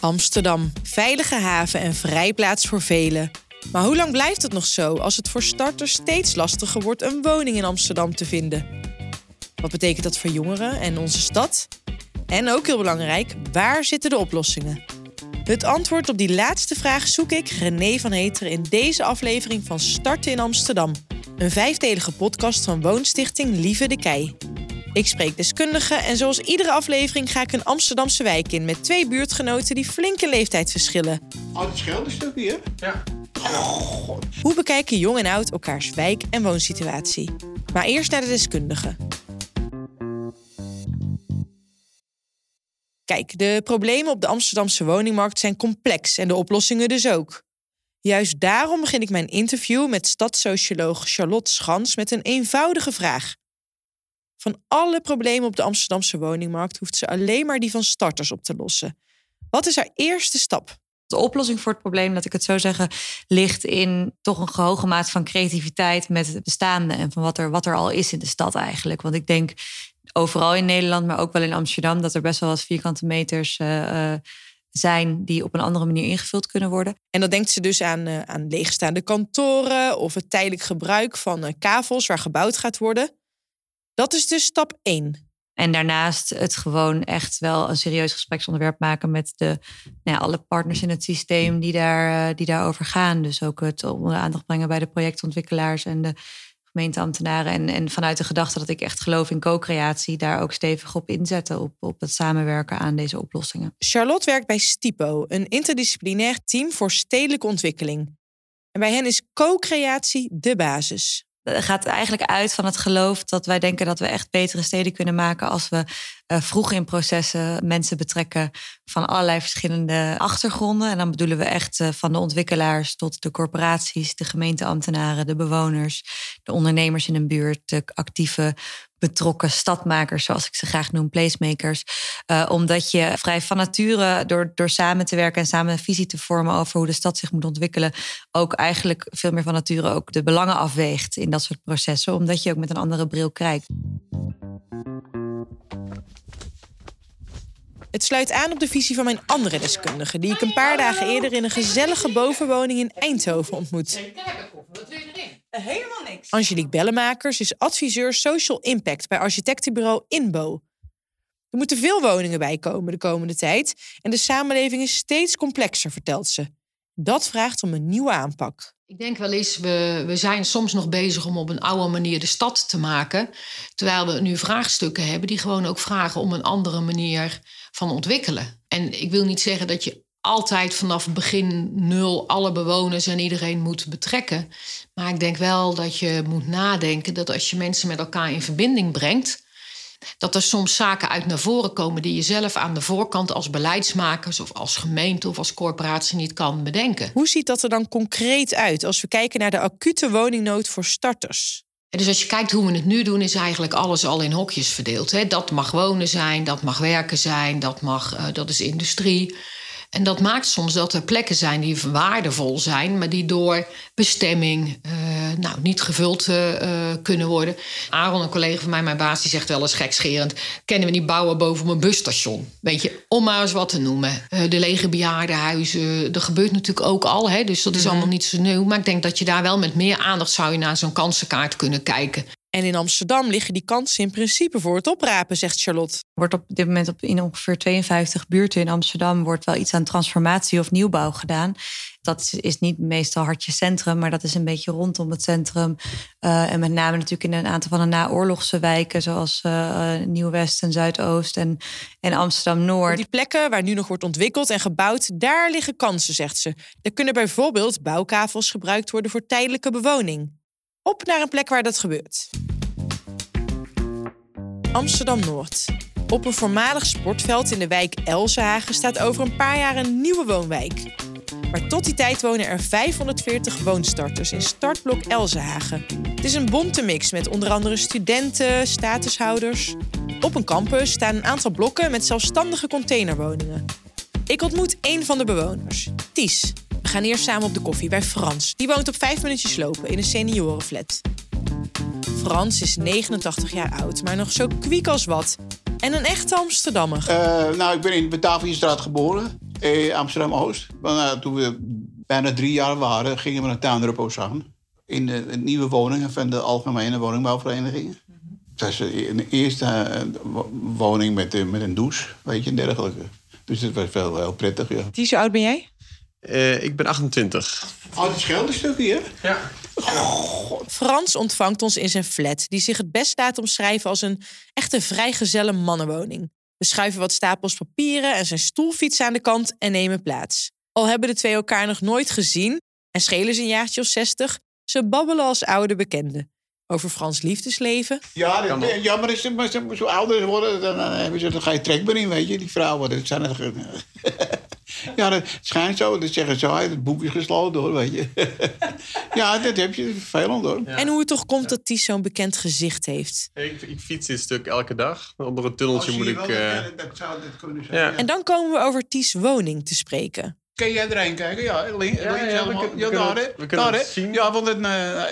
Amsterdam, veilige haven en vrijplaats voor velen. Maar hoe lang blijft het nog zo als het voor starters steeds lastiger wordt een woning in Amsterdam te vinden? Wat betekent dat voor jongeren en onze stad? En ook heel belangrijk, waar zitten de oplossingen? Het antwoord op die laatste vraag zoek ik René van Heteren in deze aflevering van Starten in Amsterdam. Een vijfdelige podcast van Woonstichting Lieve de Kei. Ik spreek deskundigen en zoals iedere aflevering ga ik een Amsterdamse wijk in met twee buurtgenoten die flink in leeftijd verschillen. Oud Scheldenstuk hier? Ja. Hoe bekijken jong en oud elkaars wijk- en woonsituatie? Maar eerst naar de deskundigen. Kijk, de problemen op de Amsterdamse woningmarkt zijn complex en de oplossingen dus ook. Juist daarom begin ik mijn interview met stadssocioloog Charlotte Schans met een eenvoudige vraag. Van alle problemen op de Amsterdamse woningmarkt hoeft ze alleen maar die van starters op te lossen. Wat is haar eerste stap? De oplossing voor het probleem, laat ik het zo zeggen, ligt in toch een hoge mate van creativiteit met het bestaande en van wat er, wat er al is in de stad eigenlijk. Want ik denk overal in Nederland, maar ook wel in Amsterdam, dat er best wel wat vierkante meters uh, zijn die op een andere manier ingevuld kunnen worden. En dan denkt ze dus aan, uh, aan leegstaande kantoren of het tijdelijk gebruik van kavels waar gebouwd gaat worden. Dat is dus stap 1. En daarnaast het gewoon echt wel een serieus gespreksonderwerp maken met de, nou ja, alle partners in het systeem die, daar, die daarover gaan. Dus ook het onder de aandacht brengen bij de projectontwikkelaars en de gemeenteambtenaren. En, en vanuit de gedachte dat ik echt geloof in co-creatie, daar ook stevig op inzetten, op, op het samenwerken aan deze oplossingen. Charlotte werkt bij STIPO, een interdisciplinair team voor stedelijke ontwikkeling. En bij hen is co-creatie de basis gaat eigenlijk uit van het geloof dat wij denken dat we echt betere steden kunnen maken als we uh, vroeg in processen mensen betrekken van allerlei verschillende achtergronden. En dan bedoelen we echt uh, van de ontwikkelaars tot de corporaties, de gemeenteambtenaren, de bewoners, de ondernemers in een buurt, de actieve betrokken stadmakers, zoals ik ze graag noem, placemakers. Uh, omdat je vrij van nature, door, door samen te werken en samen een visie te vormen over hoe de stad zich moet ontwikkelen, ook eigenlijk veel meer van nature ook de belangen afweegt in dat soort processen, omdat je ook met een andere bril kijkt. Het sluit aan op de visie van mijn andere deskundige, die ik een paar dagen eerder in een gezellige bovenwoning in Eindhoven ontmoet. Wat wil je erin? Helemaal niks. Angelique Bellemakers is adviseur Social Impact bij architectenbureau Inbo. Er moeten veel woningen bij komen de komende tijd en de samenleving is steeds complexer, vertelt ze. Dat vraagt om een nieuwe aanpak. Ik denk wel eens, we, we zijn soms nog bezig om op een oude manier de stad te maken. Terwijl we nu vraagstukken hebben die gewoon ook vragen om een andere manier van ontwikkelen. En ik wil niet zeggen dat je altijd vanaf begin nul alle bewoners en iedereen moet betrekken. Maar ik denk wel dat je moet nadenken dat als je mensen met elkaar in verbinding brengt, dat er soms zaken uit naar voren komen die je zelf aan de voorkant als beleidsmakers of als gemeente of als corporatie niet kan bedenken. Hoe ziet dat er dan concreet uit als we kijken naar de acute woningnood voor starters? dus als je kijkt hoe we het nu doen, is eigenlijk alles al in hokjes verdeeld. Hè? Dat mag wonen zijn, dat mag werken zijn, dat, mag, uh, dat is industrie. En dat maakt soms dat er plekken zijn die waardevol zijn, maar die door bestemming uh, nou, niet gevuld uh, kunnen worden. Aaron, een collega van mij, mijn baas, die zegt wel eens gekscherend: kennen we niet bouwen boven een busstation? Weet je, om maar eens wat te noemen. de lege bejaardenhuizen, dat gebeurt natuurlijk ook al, hè, dus dat is mhm. allemaal niet zo nieuw. Maar ik denk dat je daar wel met meer aandacht zou je naar zo'n kansenkaart kunnen kijken. En in Amsterdam liggen die kansen in principe voor het oprapen, zegt Charlotte. Wordt op dit moment op, in ongeveer 52 buurten in Amsterdam wordt wel iets aan transformatie of nieuwbouw gedaan. Dat is niet meestal hartje centrum, maar dat is een beetje rondom het centrum. Uh, en met name natuurlijk in een aantal van de naoorlogse wijken, zoals uh, Nieuw-West en Zuidoost en, en Amsterdam-Noord. Die plekken waar nu nog wordt ontwikkeld en gebouwd, daar liggen kansen, zegt ze. Er kunnen bijvoorbeeld bouwkavels gebruikt worden voor tijdelijke bewoning. Op naar een plek waar dat gebeurt. Amsterdam-Noord. Op een voormalig sportveld in de wijk Elsenhagen staat over een paar jaar een nieuwe woonwijk. Maar tot die tijd wonen er 540 woonstarters in startblok Elsenhagen. Het is een bonte mix met onder andere studenten, statushouders. Op een campus staan een aantal blokken met zelfstandige containerwoningen. Ik ontmoet één van de bewoners, Ties. We gaan eerst samen op de koffie bij Frans. Die woont op vijf minuutjes lopen in een seniorenflat. Frans is 89 jaar oud, maar nog zo kwiek als wat. En een echte Amsterdammer. Uh, nou, ik ben in Bataviastraat geboren, in Amsterdam-Oost. Uh, toen we bijna drie jaar waren, gingen we naar Tuindorp aan. In de, nieuwe woningen van de Algemene Woningbouwvereniging. Dat is een eerste uh, woning met, met een douche, weet je, en dergelijke. Dus dat was wel heel prettig, ja. Die zo oud ben jij? Uh, ik ben 28. Oh, het scheldenstukje, hè? Ja. Frans ontvangt ons in zijn flat, die zich het best laat omschrijven als een echte vrijgezelle mannenwoning. We schuiven wat stapels papieren en zijn stoelfiets aan de kant en nemen plaats. Al hebben de twee elkaar nog nooit gezien en schelen ze een jaartje of zestig, ze babbelen als oude bekenden. Over Frans liefdesleven. Ja, dat, ja maar als ze zo ouder worden, dan, dan, dan ga je trekbaar in, weet je. Die vrouwen, dat zijn er... Ja, dat schijnt zo. Dat zeggen ze, het boek is gesloten hoor, weet je. ja, dat heb je vervelend hoor. En hoe het toch komt dat Ties zo'n bekend gezicht heeft. Ik, ik, fiets dit stuk elke dag. Onder een tunneltje oh, moet ik... Uh... Dat, zou dit kunnen zijn. Ja. En dan komen we over Ties woning te spreken. Kun jij erheen kijken? Ja, links, ja, links ja, we, ja, daar, hè? We daar, het zien. Ja, want het, uh,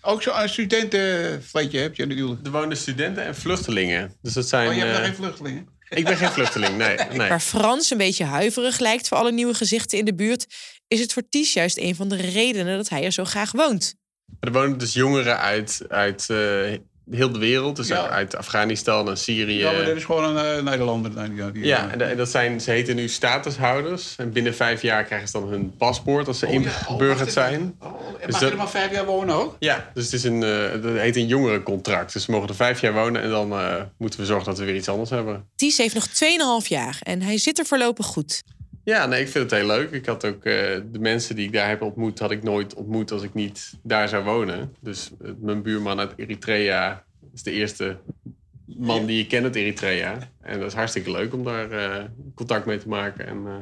ook zo'n studentenflatje heb je natuurlijk. Er wonen studenten en vluchtelingen. Dus dat zijn... Oh, je hebt uh, geen vluchtelingen? Ik ben geen vluchteling, nee, nee. Waar Frans een beetje huiverig lijkt voor alle nieuwe gezichten in de buurt, is het voor Ties juist een van de redenen dat hij er zo graag woont. Er wonen dus jongeren uit, uit uh, heel de wereld. Dus uit Afghanistan en Syrië. Ja, maar dat is gewoon een uh, Nederlander. Ja, die, ja en, dat zijn, ze heten nu statushouders. En binnen vijf jaar krijgen ze dan hun paspoort als ze oh, ingeburgerd oh, zijn. Oh, dus mag je er maar vijf jaar wonen ook? Ja, dus het, is een, uh, dat heet een jongerencontract. Dus ze mogen er vijf jaar wonen en dan uh, moeten we zorgen dat we weer iets anders hebben. Ties heeft nog 2,5 jaar en hij zit er voorlopig goed. Ja, nee, ik vind het heel leuk. Ik had ook de mensen die ik daar heb ontmoet, had ik nooit ontmoet als ik niet daar zou wonen. Dus mijn buurman uit Eritrea is de eerste man die je kent uit Eritrea. En dat is hartstikke leuk om daar uh, contact mee te maken en uh,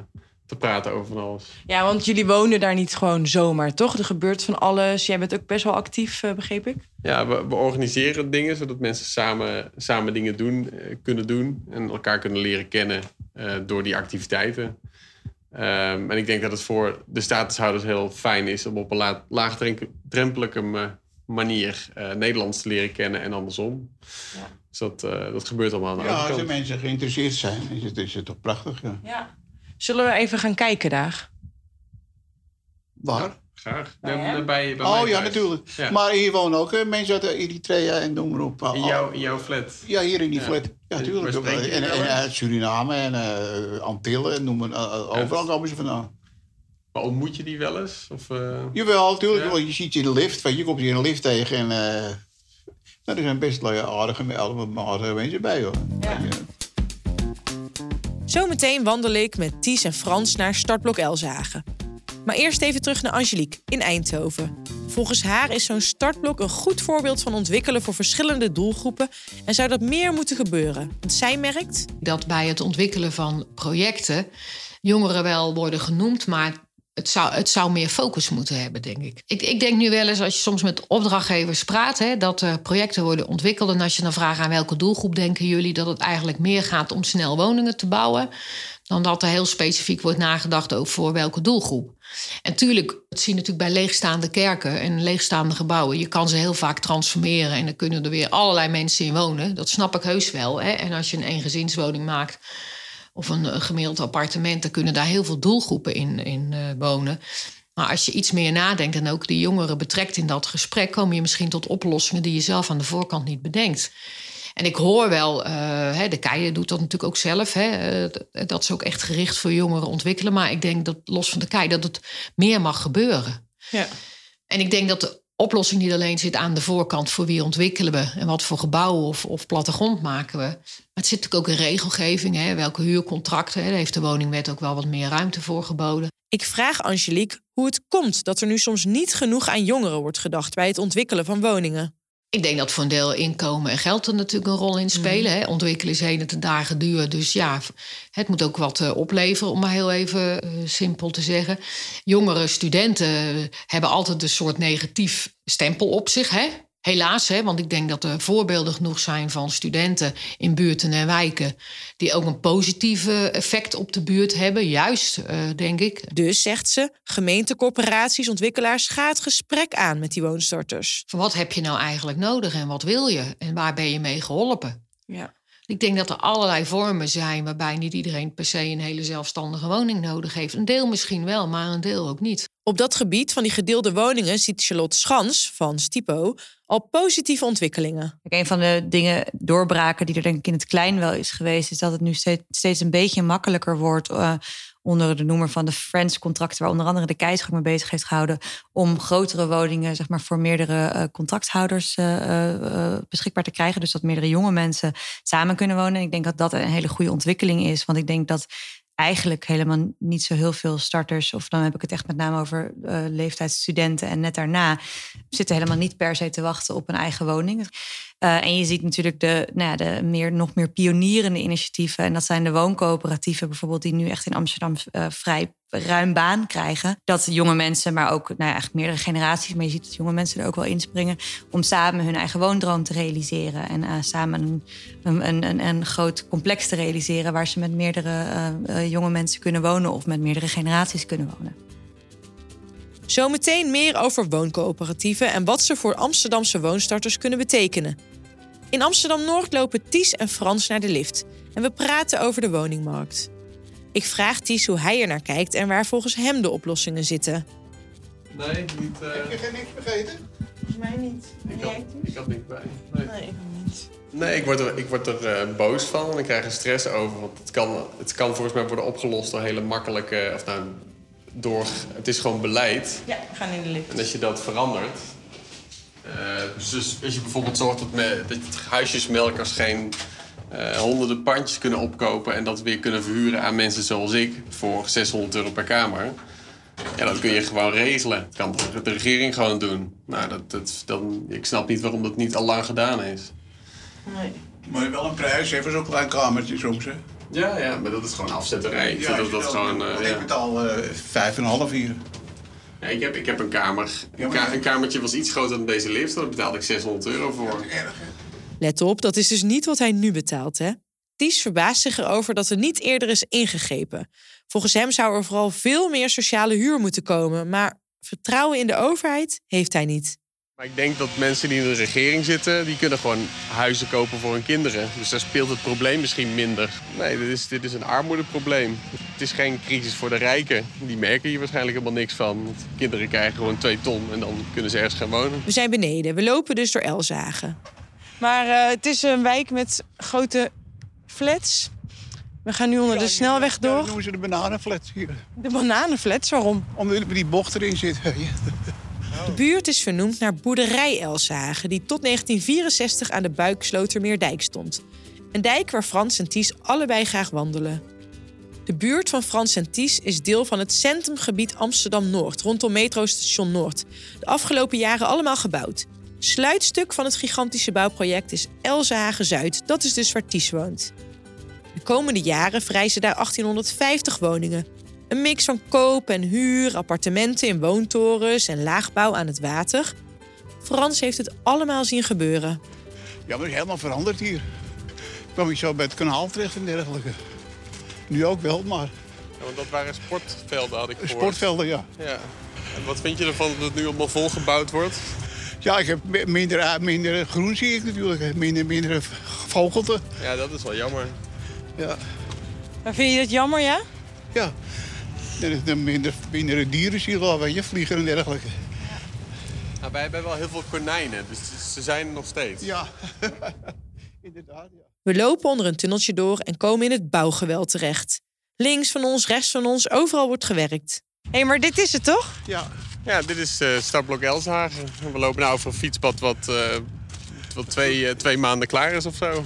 te praten over van alles. Ja, want jullie wonen daar niet gewoon zomaar, toch? Er gebeurt van alles. Jij bent ook best wel actief, uh, begreep ik? Ja, we, we, organiseren dingen zodat mensen samen, samen dingen doen, kunnen doen. En elkaar kunnen leren kennen door die activiteiten. Um, en ik denk dat het voor de statushouders heel fijn is om op een la laagdrempelige manier uh, Nederlands te leren kennen en andersom. Ja. Dus dat, uh, dat gebeurt allemaal aan de Ja, als de mensen geïnteresseerd zijn, is het, is het toch prachtig. Ja. ja. Zullen we even gaan kijken daar? Waar? Graag. bij, bij oh ja, natuurlijk. Ja. Maar hier wonen ook mensen uit Eritrea en noem maar op. In, jou, in jouw flat? Ja, hier in die flat. Ja, natuurlijk. En, en, en, Suriname en uh, Antillen, noem maar, uh, overal komen ze vandaan. Maar ontmoet je die wel eens? Of, uh... Jawel, natuurlijk. Je ziet je in de lift. Je komt hier in de lift tegen en... Uh, nou, er zijn best aardige, aardige mensen bij, hoor. Ja. Zometeen wandel ik met Ties en Frans naar startblok Elzagen. Maar eerst even terug naar Angelique in Eindhoven. Volgens haar is zo'n startblok een goed voorbeeld van ontwikkelen voor verschillende doelgroepen en zou dat meer moeten gebeuren. Want zij merkt dat bij het ontwikkelen van projecten jongeren wel worden genoemd, maar het zou, het zou meer focus moeten hebben, denk ik. ik. Ik denk nu wel eens, als je soms met opdrachtgevers praat, hè, dat er projecten worden ontwikkeld. En als je dan vraagt aan welke doelgroep denken jullie, dat het eigenlijk meer gaat om snel woningen te bouwen. Dan dat er heel specifiek wordt nagedacht over voor welke doelgroep. En tuurlijk, dat zie je natuurlijk bij leegstaande kerken en leegstaande gebouwen. Je kan ze heel vaak transformeren en dan kunnen er weer allerlei mensen in wonen. Dat snap ik heus wel. Hè. En als je een eengezinswoning maakt of een, gemiddeld appartement, dan kunnen daar heel veel doelgroepen in, in uh, wonen. Maar als je iets meer nadenkt en ook de jongeren betrekt in dat gesprek, kom je misschien tot oplossingen die je zelf aan de voorkant niet bedenkt. En ik hoor wel, uh, de Keijer doet dat natuurlijk ook zelf, hè, eh, dat ze ook echt gericht voor jongeren ontwikkelen. Maar ik denk dat los van de Keijer dat het meer mag gebeuren. Ja. En ik denk dat de oplossing niet alleen zit aan de voorkant voor wie ontwikkelen we en wat voor gebouwen of, of plattegrond maken we. Maar het zit natuurlijk ook in regelgeving. Hè, welke huurcontracten. Hè, daar heeft de woningwet ook wel wat meer ruimte voor geboden. Ik vraag Angelique hoe het komt dat er nu soms niet genoeg aan jongeren wordt gedacht bij het ontwikkelen van woningen. Ik denk dat voor een deel inkomen en geld er natuurlijk een rol in spelen. Mm. Hè. Ontwikkelen is heen ten dagen duur. Dus ja, het moet ook wat uh, opleveren, om maar heel even uh, simpel te zeggen. Jongere studenten hebben altijd een soort negatief stempel op zich. Hè? Helaas, hè, want ik denk dat er voorbeelden genoeg zijn van studenten in buurten en wijken. die ook een positief effect op de buurt hebben. Juist, uh, denk ik. Dus zegt ze: gemeente, corporaties, ontwikkelaars, ga het gesprek aan met die woonstarters. Van wat heb je nou eigenlijk nodig en wat wil je en waar ben je mee geholpen? Ja. Ik denk dat er allerlei vormen zijn waarbij niet iedereen per se een hele zelfstandige woning nodig heeft. Een deel misschien wel, maar een deel ook niet. Op dat gebied van die gedeelde woningen ziet Charlotte Schans van Stipo al positieve ontwikkelingen. Een van de dingen doorbraken die er denk ik in het klein wel is geweest, is dat het nu steeds, een beetje makkelijker wordt. Uh, onder de noemer van de Friends-contracten, waar onder andere de keizer mee bezig heeft gehouden, om grotere woningen zeg maar, voor meerdere uh, contracthouders uh, beschikbaar te krijgen. Dus dat meerdere jonge mensen samen kunnen wonen. Ik denk dat dat een hele goede ontwikkeling is, want ik denk dat eigenlijk helemaal niet zo heel veel starters, of dan heb ik het echt met name over leeftijdsstudenten en net daarna, zitten helemaal niet per se te wachten op een eigen woning. Uh, en je ziet natuurlijk de, nou ja, de meer, nog meer pionierende initiatieven. En dat zijn de wooncoöperatieven bijvoorbeeld, die nu echt in Amsterdam uh, vrij ruim baan krijgen. Dat jonge mensen, maar ook nou ja, echt meerdere generaties, maar je ziet dat jonge mensen er ook wel inspringen om samen hun eigen woondroom te realiseren. En uh, samen een, een, een, een, groot complex te realiseren waar ze met meerdere jonge mensen kunnen wonen of met meerdere generaties kunnen wonen. Zometeen meer over wooncoöperatieven en wat ze voor Amsterdamse woonstarters kunnen betekenen. In Amsterdam Noord lopen Ties en Frans naar de lift en we praten over de woningmarkt. Ik vraag Ties hoe hij er naar kijkt en waar volgens hem de oplossingen zitten. Nee, niet. Uh... Heb je geen niks vergeten? Volgens mij niet. Ik had, ik had niks bij. Nee, nee ik niet. Nee, ik word er, ik word er uh, boos van en ik krijg er stress over. Want het kan, het kan volgens mij worden opgelost door hele makkelijke, of nou, door, het is gewoon beleid. Ja, we gaan in de lift. En als je dat verandert. Uh, dus als je bijvoorbeeld zorgt dat, me, dat huisjesmelkers geen uh, honderden pandjes kunnen opkopen en dat weer kunnen verhuren aan mensen zoals ik voor 600 euro per kamer. Ja, dat kun je gewoon regelen. Dat kan de regering gewoon doen. Nou, dat, dat, dan, ik snap niet waarom dat niet al lang gedaan is. Nee. Maar je wel een prijs, even zo'n klein kamertje soms, hè? Ja, ja, maar dat is gewoon afzetterij. Ja, dat, dat gewoon, uh, ik betaal uh, vijf en een half hier. Ja, ik, heb, ik heb een kamer. Een, ka een kamertje was iets groter dan deze lift. Daar betaalde ik 600 euro voor. Erg, Let op, dat is dus niet wat hij nu betaalt, hè? Ties verbaast zich erover dat er niet eerder is ingegrepen. Volgens hem zou er vooral veel meer sociale huur moeten komen, maar vertrouwen in de overheid heeft hij niet. Maar ik denk dat mensen die in de regering zitten, die kunnen gewoon huizen kopen voor hun kinderen. Dus daar speelt het probleem misschien minder. Nee, dit is, dit is een armoedeprobleem. Het is geen crisis voor de rijken. Die merken hier waarschijnlijk helemaal niks van. Want kinderen krijgen gewoon twee ton en dan kunnen ze ergens gaan wonen. We zijn beneden. We lopen dus door Elzagen. Maar uh, het is een wijk met grote flats. We gaan nu onder ja, de snelweg door. Ja, noemen ze de bananenflats hier. De bananenflats, waarom? Omdat die bocht erin zit. De buurt is vernoemd naar boerderij Elshagen, die tot 1964 aan de Buikslotermeerdijk stond. Een dijk waar Frans en Ties allebei graag wandelen. De buurt van Frans en Ties is deel van het centrumgebied Amsterdam-Noord, rondom metrostation Noord. De afgelopen jaren allemaal gebouwd. Sluitstuk van het gigantische bouwproject is Elzenhagen-Zuid, dat is dus waar Ties woont. De komende jaren vrijzen daar 1850 woningen, een mix van koop en huur, appartementen in woontorens en laagbouw aan het water. Frans heeft het allemaal zien gebeuren. Ja, maar het is helemaal veranderd hier. kwam ik zo bij het kanaal terecht en dergelijke. Nu ook wel, maar... Ja, want dat waren sportvelden, had ik gehoord. Sportvelden, ja. ja. En wat vind je ervan dat het nu allemaal volgebouwd wordt? Ja, ik heb minder, minder groen zie ik natuurlijk. Minder, minder vogelte. Ja, dat is wel jammer. Ja. Maar vind je dat jammer, ja? Ja, de minder, minder dieren zie je wel, weet je, vliegen en dergelijke. Nou, wij hebben wel heel veel konijnen, dus ze zijn er nog steeds. Ja, inderdaad. Ja. We lopen onder een tunneltje door en komen in het bouwgeweld terecht. Links van ons, rechts van ons, overal wordt gewerkt. Hé, hey, maar dit is het toch? Ja. Ja, dit is uh, Startblok Elshagen. We lopen nu over een fietspad wat, uh, wat twee, uh, twee maanden klaar is of zo.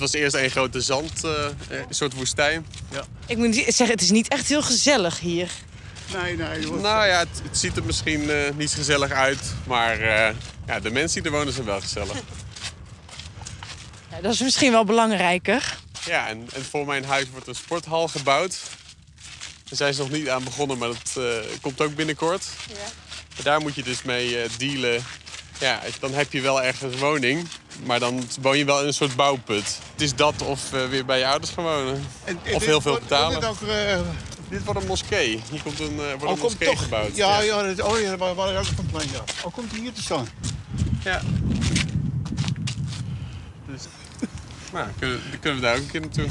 Het was eerst een grote zand, uh, een soort woestijn. Ja. Ik moet zeggen, het is niet echt heel gezellig hier. Nee, nee. Nou ja, het, het, ziet er misschien uh, niet gezellig uit. Maar uh, ja, de mensen die er wonen zijn wel gezellig. Ja, dat is misschien wel belangrijker. Ja, en, en, voor mijn huis wordt een sporthal gebouwd. Daar zijn ze nog niet aan begonnen, maar dat komt ook binnenkort. Ja. daar moet je dus mee dealen Ja, dan heb je wel ergens een woning, maar dan woon je wel in een soort bouwput. Het is dat of eh, weer bij je ouders gaan wonen. Of heel veel betalen. Dit, ook, eh, Dit wordt een moskee. Hier komt een, eh, wordt oh, een komt moskee toch. gebouwd. Ja, ja. dat- oh ja, waar, waar ook van plan, ja. Oh, komt hij hier te staan? Ja. Dus, nou, kunnen, dan kunnen we daar ook een keer naartoe.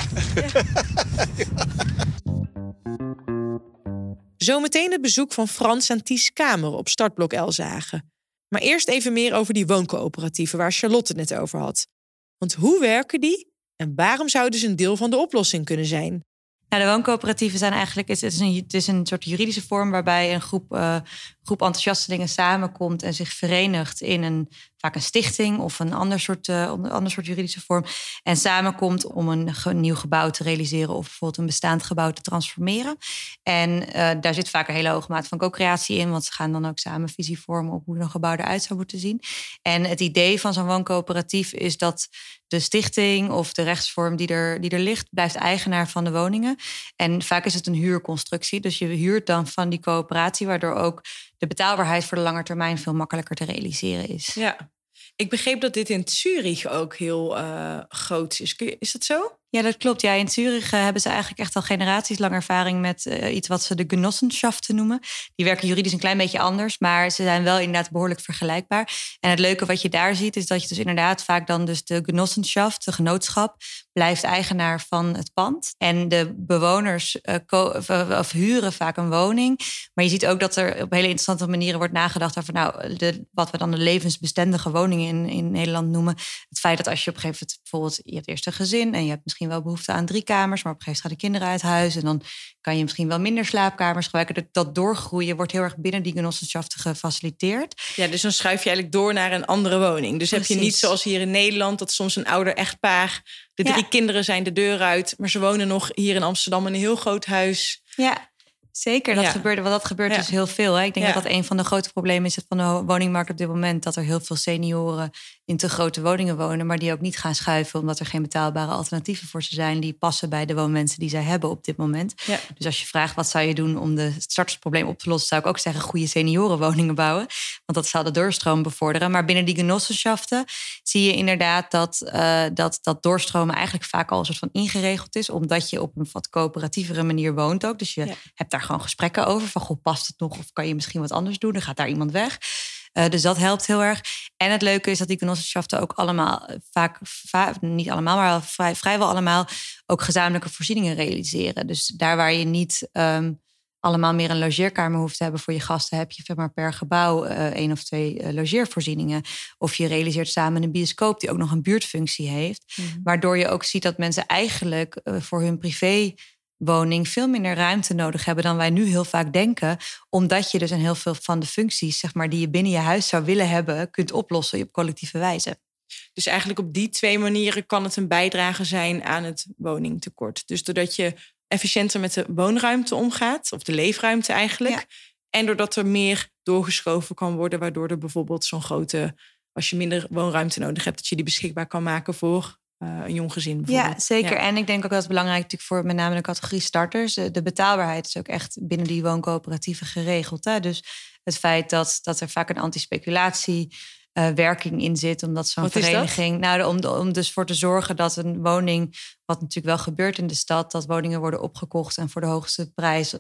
Zometeen het bezoek van Frans aan Ties Kamer op startblok Elzagen. Maar eerst even meer over die wooncoöperatieven waar Charlotte het net over had. Want hoe werken die en waarom zouden ze een deel van de oplossing kunnen zijn? Nou, de wooncoöperatieven zijn eigenlijk het is een, het is een soort juridische vorm waarbij een groep, eh, groep enthousiastelingen samenkomt en zich verenigt in een vaak een stichting of een ander soort, eh, ander soort juridische vorm. En samenkomt om een nieuw gebouw te realiseren of bijvoorbeeld een bestaand gebouw te transformeren. En eh, daar zit vaak een hele hoge mate van co-creatie in, want ze gaan dan ook samen visie vormen op hoe een gebouw eruit zou moeten zien. En het idee van zo'n wooncoöperatief is dat de stichting of de rechtsvorm die er, die er ligt, blijft eigenaar van de woningen. En vaak is het een huurconstructie. Dus je huurt dan van die coöperatie, waardoor ook de betaalbaarheid voor de lange termijn veel makkelijker te realiseren is. Ja, ik begreep dat dit in Zurich ook heel eh, groot is. Is dat zo? Ja, dat klopt. Ja, in Zurich eh, hebben ze eigenlijk echt al generaties lang ervaring met eh, iets wat ze de Genossenschaften noemen. Die werken juridisch een klein beetje anders, maar ze zijn wel inderdaad behoorlijk vergelijkbaar. En het leuke wat je daar ziet, is dat je dus inderdaad vaak dan dus de Genossenschaft, de genootschap, blijft eigenaar van het pand. En de bewoners eh, of huren vaak een woning. Maar je ziet ook dat er op hele interessante manieren wordt nagedacht over nou, de, wat we dan de levensbestendige woningen in, in Nederland noemen. Het feit dat als je op een gegeven moment bijvoorbeeld, je hebt eerst een gezin en je hebt misschien wel behoefte aan drie kamers, maar op een gegeven moment gaan de kinderen uit huis en dan kan je misschien wel minder slaapkamers gebruiken. Dat, doorgroeien wordt heel erg binnen die genossenschaften gefaciliteerd. Ja, dus dan schuif je eigenlijk door naar een andere woning. Dus heb je niet zoals hier in Nederland dat soms een ouder echtpaar, de Ja. drie kinderen zijn de deur uit, maar ze wonen nog hier in Amsterdam in een heel groot huis. Ja, zeker. Dat Ja. gebeurde, want dat gebeurt Ja. dus heel veel. Hè. Ik denk Ja. dat dat een van de grote problemen is van de woningmarkt op dit moment. Dat er heel veel senioren in te grote woningen wonen, maar die ook niet gaan schuiven omdat er geen betaalbare alternatieven voor ze zijn die passen bij de woonmensen die zij hebben op dit moment. Ja. Dus als je vraagt wat zou je doen om de startersprobleem op te lossen, zou ik ook zeggen goede seniorenwoningen bouwen. Want dat zal de doorstroom bevorderen. Maar binnen die genossenschaften zie je inderdaad dat, eh, dat dat doorstromen eigenlijk vaak al een soort van ingeregeld is. Omdat je op een wat coöperatievere manier woont ook. Dus je Ja. hebt daar gewoon gesprekken over. Van goh, past het nog of kan je misschien wat anders doen? Dan gaat daar iemand weg. Eh, dus dat helpt heel erg. En het leuke is dat die genossenschaften ook allemaal, eh, vaak, va- niet allemaal, maar vrij, vrijwel allemaal, ook gezamenlijke voorzieningen realiseren. Dus daar waar je niet ehm, allemaal meer een logeerkamer hoeft te hebben voor je gasten, heb je maar, per gebouw eh één of twee logeervoorzieningen. Of je realiseert samen een bioscoop die ook nog een buurtfunctie heeft. Waardoor je ook ziet dat mensen eigenlijk voor hun privé woning veel minder ruimte nodig hebben dan wij nu heel vaak denken. Omdat je dus een heel veel van de functies, zeg maar, die je binnen je huis zou willen hebben, kunt oplossen op collectieve wijze. Dus eigenlijk op die twee manieren kan het een bijdrage zijn aan het woningtekort. Dus doordat je efficiënter met de woonruimte omgaat, of de leefruimte eigenlijk. Ja. En doordat er meer doorgeschoven kan worden, waardoor er bijvoorbeeld zo'n grote, als je minder woonruimte nodig hebt, dat je die beschikbaar kan maken voor eh, een jong gezin. Ja, bijvoorbeeld. zeker. Ja. En ik denk ook dat het belangrijk natuurlijk voor met name de categorie starters. eh, De betaalbaarheid is ook echt binnen die wooncoöperatieven geregeld. Hè? Dus het feit dat, dat er vaak een antispeculatie eh, werking in zit, omdat zo'n vereniging. Nou, om, om dus voor te zorgen dat een woning, wat natuurlijk wel gebeurt in de stad, dat woningen worden opgekocht en voor de hoogste prijs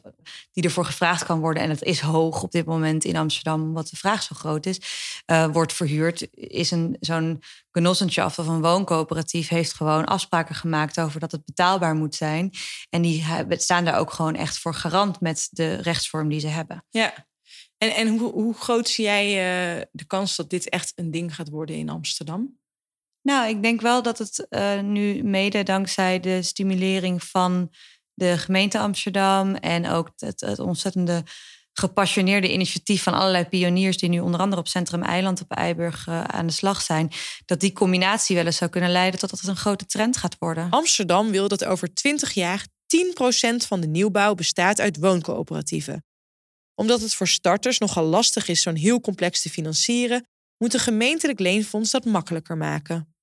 die ervoor gevraagd kan worden. En dat is hoog op dit moment in Amsterdam, omdat de vraag zo groot is, eh, wordt verhuurd. Is een zo'n genossenschaft of een wooncoöperatief heeft gewoon afspraken gemaakt over dat het betaalbaar moet zijn. En die staan daar ook gewoon echt voor garant met de rechtsvorm die ze hebben. Ja. En, en hoe, hoe groot zie jij eh, de kans dat dit echt een ding gaat worden in Amsterdam? Nou, ik denk wel dat het eh, nu mede dankzij de stimulering van de gemeente Amsterdam en ook het, het ontzettende gepassioneerde initiatief van allerlei pioniers die nu onder andere op Centrum Eiland op Eiburg eh, aan de slag zijn, dat die combinatie wel eens zou kunnen leiden tot dat het een grote trend gaat worden. Amsterdam wil dat over 20 jaar 10% van de nieuwbouw bestaat uit wooncoöperatieven. Omdat het voor starters nogal lastig is zo'n heel complex te financieren, moet een gemeentelijk leenfonds dat makkelijker maken.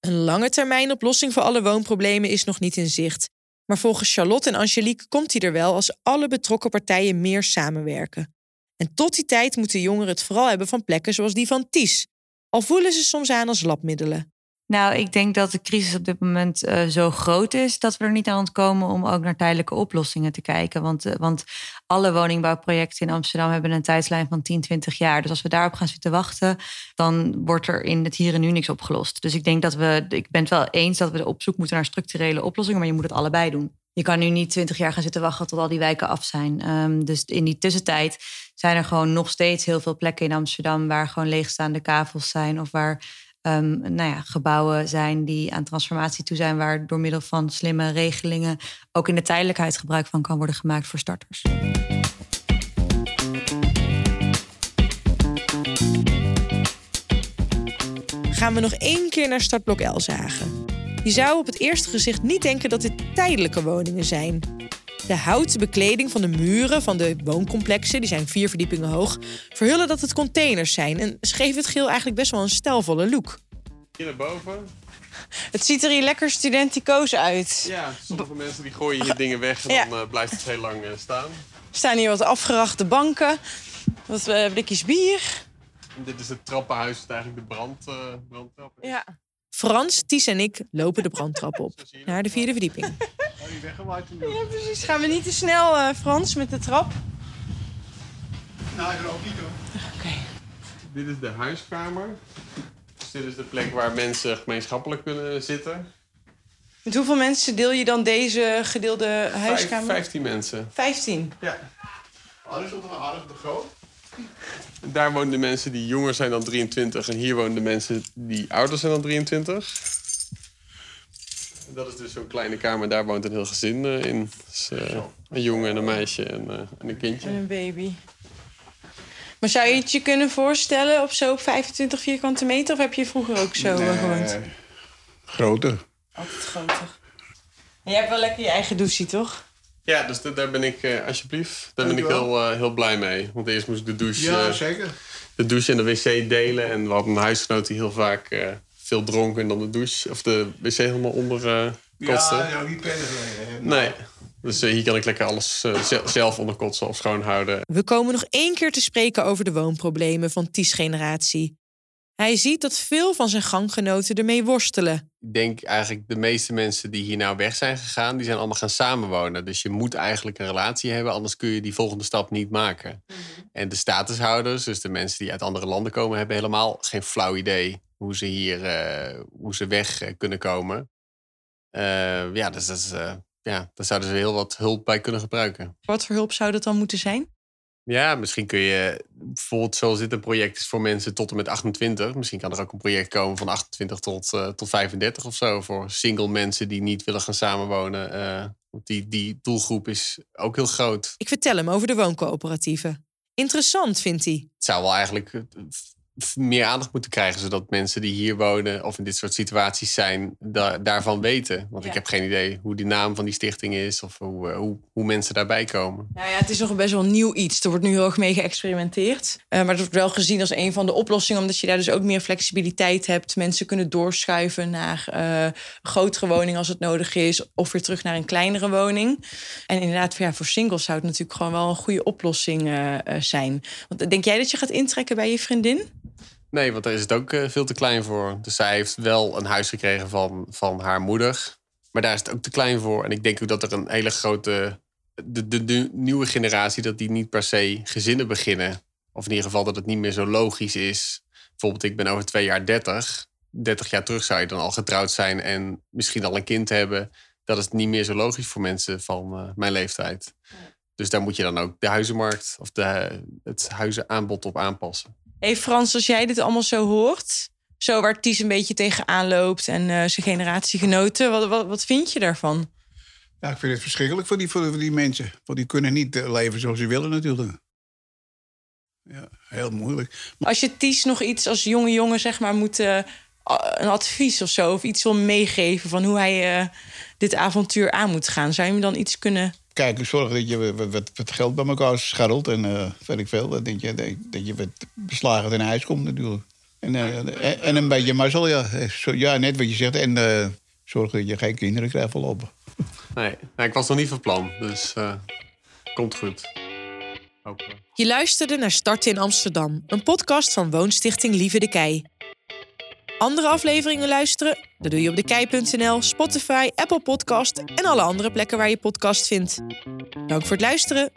Een lange termijn oplossing voor alle woonproblemen is nog niet in zicht. Maar volgens Charlotte en Angelique komt die er wel als alle betrokken partijen meer samenwerken. En tot die tijd moeten jongeren het vooral hebben van plekken zoals die van Ties. Al voelen ze soms aan als labmiddelen. Nou, ik denk dat de crisis op dit moment uh, zo groot is dat we er niet aan ontkomen om ook naar tijdelijke oplossingen te kijken. Want, uh, want alle woningbouwprojecten in Amsterdam hebben een tijdslijn van 10, 20 jaar. Dus als we daarop gaan zitten wachten, dan wordt er in het hier en nu niks opgelost. Dus ik denk dat we, ik ben het wel eens dat we op zoek moeten naar structurele oplossingen, maar je moet het allebei doen. Je kan nu niet 20 jaar gaan zitten wachten tot al die wijken af zijn. Um, dus in die tussentijd zijn er gewoon nog steeds heel veel plekken in Amsterdam waar gewoon leegstaande kavels zijn of waar um, nou ja, gebouwen zijn die aan transformatie toe zijn, waar door middel van slimme regelingen ook in de tijdelijkheid gebruik van kan worden gemaakt voor starters. Gaan we nog één keer naar startblok L zagen. Je zou op het eerste gezicht niet denken dat dit tijdelijke woningen zijn. De houten bekleding van de muren van de wooncomplexen, die zijn vier verdiepingen hoog, verhullen dat het containers zijn en geven het geel eigenlijk best wel een stijlvolle look. Hier naar boven. Het ziet er hier lekker studenticoos uit. Ja, sommige mensen die gooien hier dingen weg en Ja. dan eh, blijft het heel lang eh, staan. Er staan hier wat afgerachte banken, wat eh, blikjes bier. En dit is het trappenhuis, dat eigenlijk de brand, brandtrap is. Ja. Frans, Ties en ik lopen de brandtrap op naar de vierde verdieping. Oh, die weggewaaid toen ook. Precies, gaan we niet te snel, eh, Frans, met de trap? Nou, ik ook niet hoor. Oké. Dit is de huiskamer. Dus dit is de plek waar mensen gemeenschappelijk kunnen zitten. Met hoeveel mensen deel je dan deze gedeelde huiskamer? Vijf, 15 mensen. 15. Ja. Oh, is toch wel aardig groot. Daar wonen de mensen die jonger zijn dan 23. En hier wonen de mensen die ouder zijn dan 23. Dat is dus zo'n kleine kamer. Daar woont een heel gezin eh, in. Dus, eh, een jongen en een meisje en, eh, en een kindje. En een baby. Maar zou je het je kunnen voorstellen op zo 25 vierkante meter? Of heb je vroeger ook zo gewoond? Groter. Altijd groter. En jij hebt wel lekker je eigen douche, toch? Ja, dus da- daar ben ik, eh, alsjeblieft, daar ben ik heel, eh, heel blij mee. Want eerst moest ik de douche, Ja, zeker. de douche en de wc delen. En we hadden een huisgenoot die heel vaak eh, veel dronk en dan de douche of de wc helemaal onder eh kotste. Ja, ja, niet prettig. eh, Nee. Dus eh, hier kan ik lekker alles eh, ze- zelf onder kotsen of schoonhouden. We komen nog één keer te spreken over de woonproblemen van Ties generatie. Hij ziet dat veel van zijn ganggenoten ermee worstelen. Ik denk eigenlijk de meeste mensen die hier nou weg zijn gegaan, die zijn allemaal gaan samenwonen. Dus je moet eigenlijk een relatie hebben, anders kun je die volgende stap niet maken. En de statushouders, dus de mensen die uit andere landen komen, hebben helemaal geen flauw idee hoe ze hier eh, hoe ze weg eh, kunnen komen. Eh, ja, dus dat is, ja, daar zouden ze heel wat hulp bij kunnen gebruiken. Wat voor hulp zou dat dan moeten zijn? Ja, misschien kun je bijvoorbeeld zoals dit een project is voor mensen tot en met 28. Misschien kan er ook een project komen van 28 tot, tot 35 of zo. Voor single mensen die niet willen gaan samenwonen. want die, die doelgroep is ook heel groot. Ik vertel hem over de wooncoöperatieven. Interessant, vindt hij. Het zou wel eigenlijk meer aandacht moeten krijgen. Zodat mensen die hier wonen of in dit soort situaties zijn, da- daarvan weten. Want Ja. ik heb geen idee hoe die naam van die stichting is. Of hoe, eh, hoe, hoe mensen daarbij komen. Nou ja, het is nog best wel nieuw iets. Er wordt nu heel erg mee geëxperimenteerd. Eh, maar het wordt wel gezien als een van de oplossingen... omdat je daar dus ook meer flexibiliteit hebt. Mensen kunnen doorschuiven naar eh, grotere woning als het nodig is... of weer terug naar een kleinere woning. En inderdaad, voor, ja, voor singles zou het natuurlijk gewoon wel een goede oplossing zijn. Want denk jij dat je gaat intrekken bij je vriendin? Nee, want daar is het ook eh, veel te klein voor. Dus zij heeft wel een huis gekregen van, van haar moeder. Maar daar is het ook te klein voor. En ik denk ook dat er een hele grote... De, de, de nieuwe generatie, dat die niet per se gezinnen beginnen. Of in ieder geval dat het niet meer zo logisch is. Bijvoorbeeld, ik ben over twee jaar 30. 30 jaar terug zou je dan al getrouwd zijn en misschien al een kind hebben. Dat is niet meer zo logisch voor mensen van eh, mijn leeftijd. Dus daar moet je dan ook de huizenmarkt of de, het huizenaanbod op aanpassen. Hey Frans, als jij dit allemaal zo hoort... zo waar Ties een beetje tegenaan loopt... en eh, zijn generatiegenoten, wat, wat, wat vind je daarvan? Ja, ik vind het verschrikkelijk voor die, voor, die mensen. Want die kunnen niet eh, leven zoals ze willen natuurlijk. Ja, heel moeilijk. Als je Ties nog iets als jonge jongen zeg maar moet eh, een advies of zo of iets wil meegeven van hoe hij dit avontuur aan moet gaan, zou je hem dan iets kunnen? Kijk, zorg dat je wat, wat, wat geld bij elkaar scharrelt en eh weet ik veel. Dat je, dat, dat je wat beslagen ten huis komt natuurlijk. En, eh, en, en een beetje mazzel, ja. Zo, ja, net wat je zegt. En eh, zorg dat je geen kinderen krijgt voorlopig. Nee, nou, ik was nog niet van plan, dus eh, komt goed. Hopen. Je luisterde naar Starten in Amsterdam, een podcast van Woonstichting Lieve de Kei. Andere afleveringen luisteren? Dat doe je op dekei.nl, Spotify, Apple Podcast en alle andere plekken waar je podcast vindt. Dank voor het luisteren.